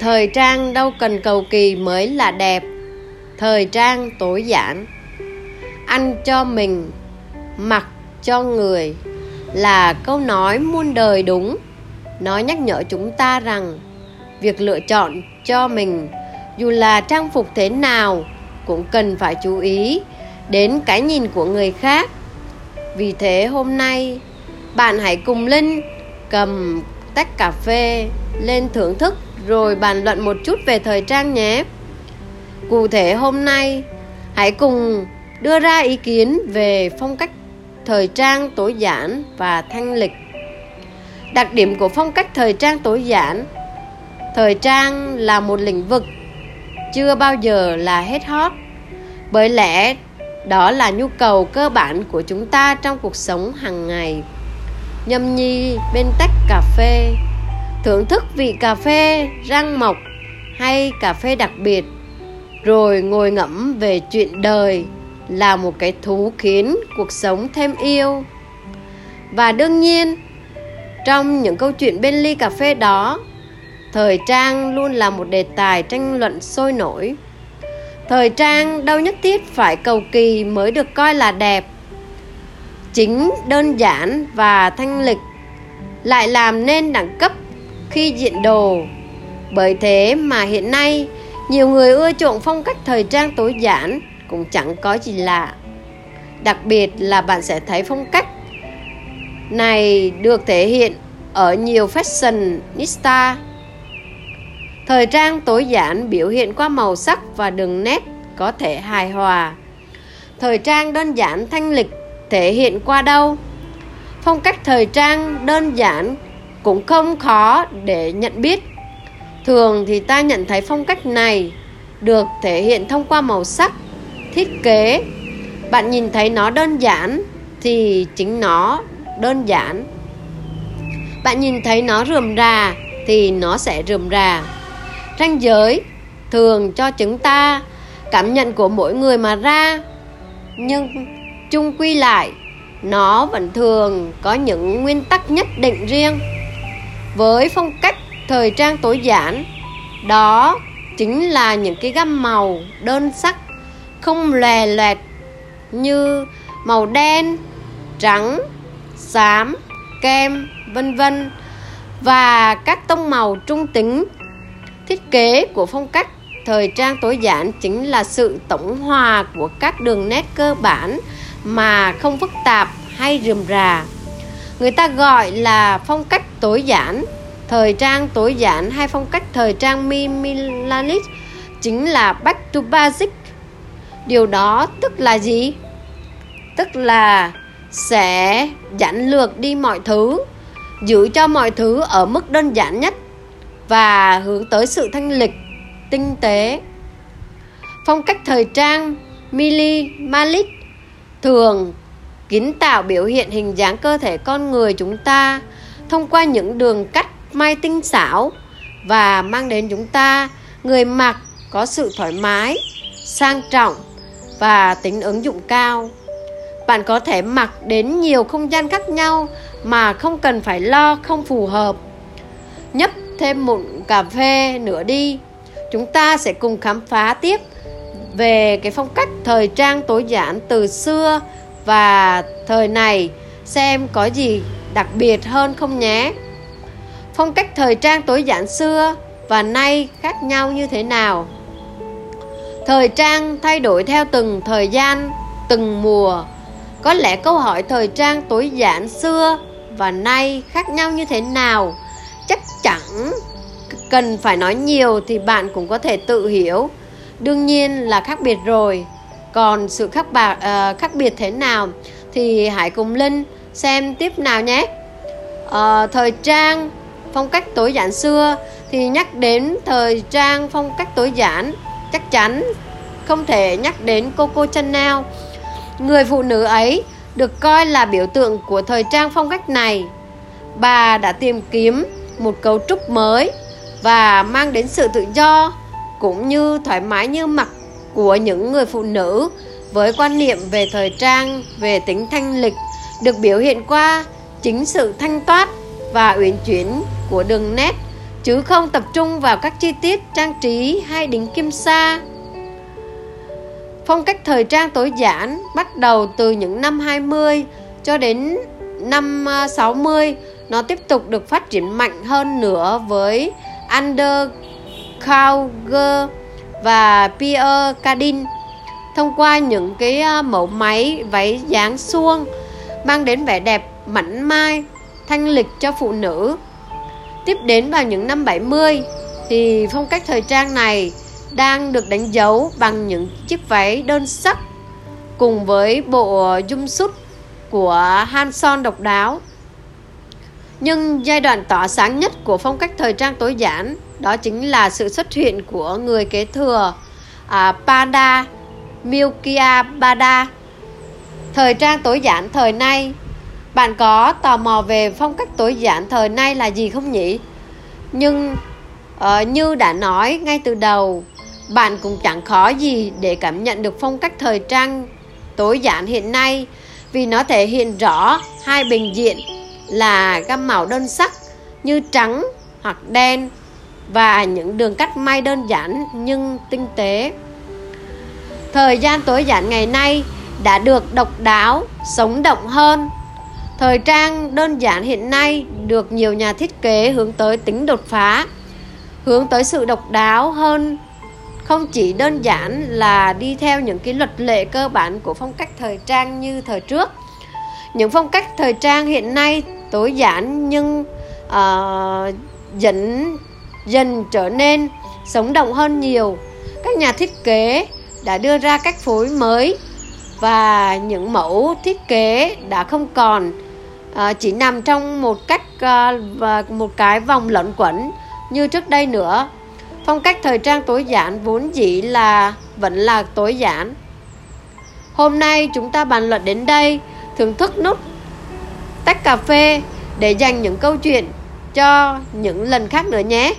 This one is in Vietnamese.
thời trang đâu cần cầu kỳ mới là đẹp. Thời trang tối giản. Ăn cho mình, mặc cho người là câu nói muôn đời đúng. Nó nhắc nhở chúng ta rằng việc lựa chọn cho mình, dù là trang phục thế nào, cũng cần phải chú ý đến cái nhìn của người khác. Vì thế hôm nay, bạn hãy cùng linh cầm tách cà phê lên thưởng thức rồi bàn luận một chút về thời trang nhé. Cụ thể hôm nay, hãy cùng đưa ra ý kiến về phong cách thời trang tối giản và thanh lịch. Đặc điểm của phong cách thời trang tối giản, thời trang là một lĩnh vực chưa bao giờ là hết hot. Bởi lẽ, đó là nhu cầu cơ bản của chúng ta trong cuộc sống hàng ngày nhâm nhi bên tách cà phê. Thưởng thức vị cà phê rang mộc hay cà phê đặc biệt. Rồi ngồi ngẫm về chuyện đời là một cái thú khiến cuộc sống thêm yêu. Và đương nhiên, trong những câu chuyện bên ly cà phê đó, thời trang luôn là một đề tài tranh luận sôi nổi. Thời trang đâu nhất thiết phải cầu kỳ mới được coi là đẹp chính đơn giản và thanh lịch lại làm nên đẳng cấp khi diện đồ. Bởi thế mà hiện nay, nhiều người ưa chuộng phong cách thời trang tối giản cũng chẳng có gì lạ. Đặc biệt là bạn sẽ thấy phong cách này được thể hiện ở nhiều fashionista thời trang tối giản biểu hiện qua màu sắc và đường nét có thể hài hòa. Thời trang đơn giản thanh lịch thể hiện qua đâu. Phong cách thời trang đơn giản cũng không khó để nhận biết. Thường thì ta nhận thấy phong cách này được thể hiện thông qua màu sắc, thiết kế. Bạn nhìn thấy nó đơn giản thì chính nó đơn giản. Bạn nhìn thấy nó rườm rà thì nó sẽ rườm rà. Ranh giới thường cho chúng ta cảm nhận của mỗi người mà ra, nhưng chung quy lại, nó vẫn thường có những nguyên tắc nhất định riêng. Với phong cách thời trang tối giản, đó chính là những cái gam màu đơn sắc, không lòe loẹt như màu đen, trắng, xám, kem, vân vân và các tông màu trung tính. Thiết kế của phong cách thời trang tối giản chính là sự tổng hòa của các đường nét cơ bản mà không phức tạp hay rườm rà. Người ta gọi là phong cách tối giản, thời trang tối giản hay phong cách thời trang minimalist chính là back to basic. Điều đó tức là gì? Tức là sẽ giản lược đi mọi thứ, giữ cho mọi thứ ở mức đơn giản nhất và hướng tới sự thanh lịch, tinh tế. Phong cách thời trang minimalist thường, kiến tạo biểu hiện hình dáng cơ thể con người chúng ta thông qua những đường cắt may tinh xảo và mang đến chúng ta người mặc có sự thoải mái, sang trọng và tính ứng dụng cao. Bạn có thể mặc đến nhiều không gian khác nhau mà không cần phải lo, không phù hợp. Nhấp thêm một cà phê nữa đi, chúng ta sẽ cùng khám phá tiếp về cái phong cách thời trang tối giản từ xưa và thời này, xem có gì đặc biệt hơn không nhé? Phong cách thời trang tối giản xưa và nay khác nhau như thế nào? Thời trang thay đổi theo từng thời gian, từng mùa. Có lẽ câu hỏi thời trang tối giản xưa và nay khác nhau như thế nào? Chắc chẳng cần phải nói nhiều thì bạn cũng có thể tự hiểu đương nhiên là khác biệt rồi còn sự khác bạc uh, ờ, khác biệt thế nào thì hãy cùng linh xem tiếp nào nhé uh, thời trang phong cách tối giản xưa thì nhắc đến thời trang phong cách tối giản chắc chắn không thể nhắc đến Coco Chanel. Người phụ nữ ấy được coi là biểu tượng của thời trang phong cách này. Bà đã tìm kiếm một cấu trúc mới và mang đến sự tự do cũng như thoải mái như mặc của những người phụ nữ với quan niệm về thời trang, về tính thanh lịch được biểu hiện qua chính sự thanh toát và uyển chuyển của đường nét chứ không tập trung vào các chi tiết trang trí hay đính kim sa. Phong cách thời trang tối giản bắt đầu từ những năm 20 cho đến năm à, 60 nó tiếp tục được phát triển mạnh hơn nữa với Under Kauger và Pierre Cardin thông qua những cái ờ, mẫu máy váy dáng suông mang đến vẻ đẹp mảnh mai, thanh lịch cho phụ nữ. Tiếp đến vào những năm 70 thì phong cách thời trang này đang được đánh dấu bằng những chiếc váy đơn sắc cùng với bộ dung sút của Hanson độc đáo. Nhưng giai đoạn tỏa sáng nhất của phong cách thời trang tối giản đó chính là sự xuất hiện của người kế thừa à, Panda Milkia Bada. Thời trang tối giản thời nay bạn có tò mò về phong cách tối giản thời nay là gì không nhỉ? Nhưng uh, như đã nói ngay từ đầu bạn cũng chẳng khó gì để cảm nhận được phong cách thời trang tối giản hiện nay vì nó thể hiện rõ hai bình diện là gam màu đơn sắc như trắng hoặc đen và những đường cắt may đơn giản nhưng tinh tế. Thời gian tối giản ngày nay đã được độc đáo, sống động hơn. Thời trang đơn giản hiện nay được nhiều nhà thiết kế hướng tới tính đột phá, hướng tới sự độc đáo hơn không chỉ đơn giản là đi theo những cái luật lệ cơ bản của phong cách thời trang như thời trước những phong cách thời trang hiện nay tối giản nhưng uh, dẫn dần trở nên sống động hơn nhiều các nhà thiết kế đã đưa ra cách phối mới và những mẫu thiết kế đã không còn à, chỉ nằm trong một cách à, và một cái vòng lẩn quẩn như trước đây nữa Phong cách thời trang tối giản vốn dĩ là vẫn là tối giản. Hôm nay chúng ta bàn luận đến đây, thưởng thức nút tách cà phê để dành những câu chuyện cho những lần khác nữa nhé.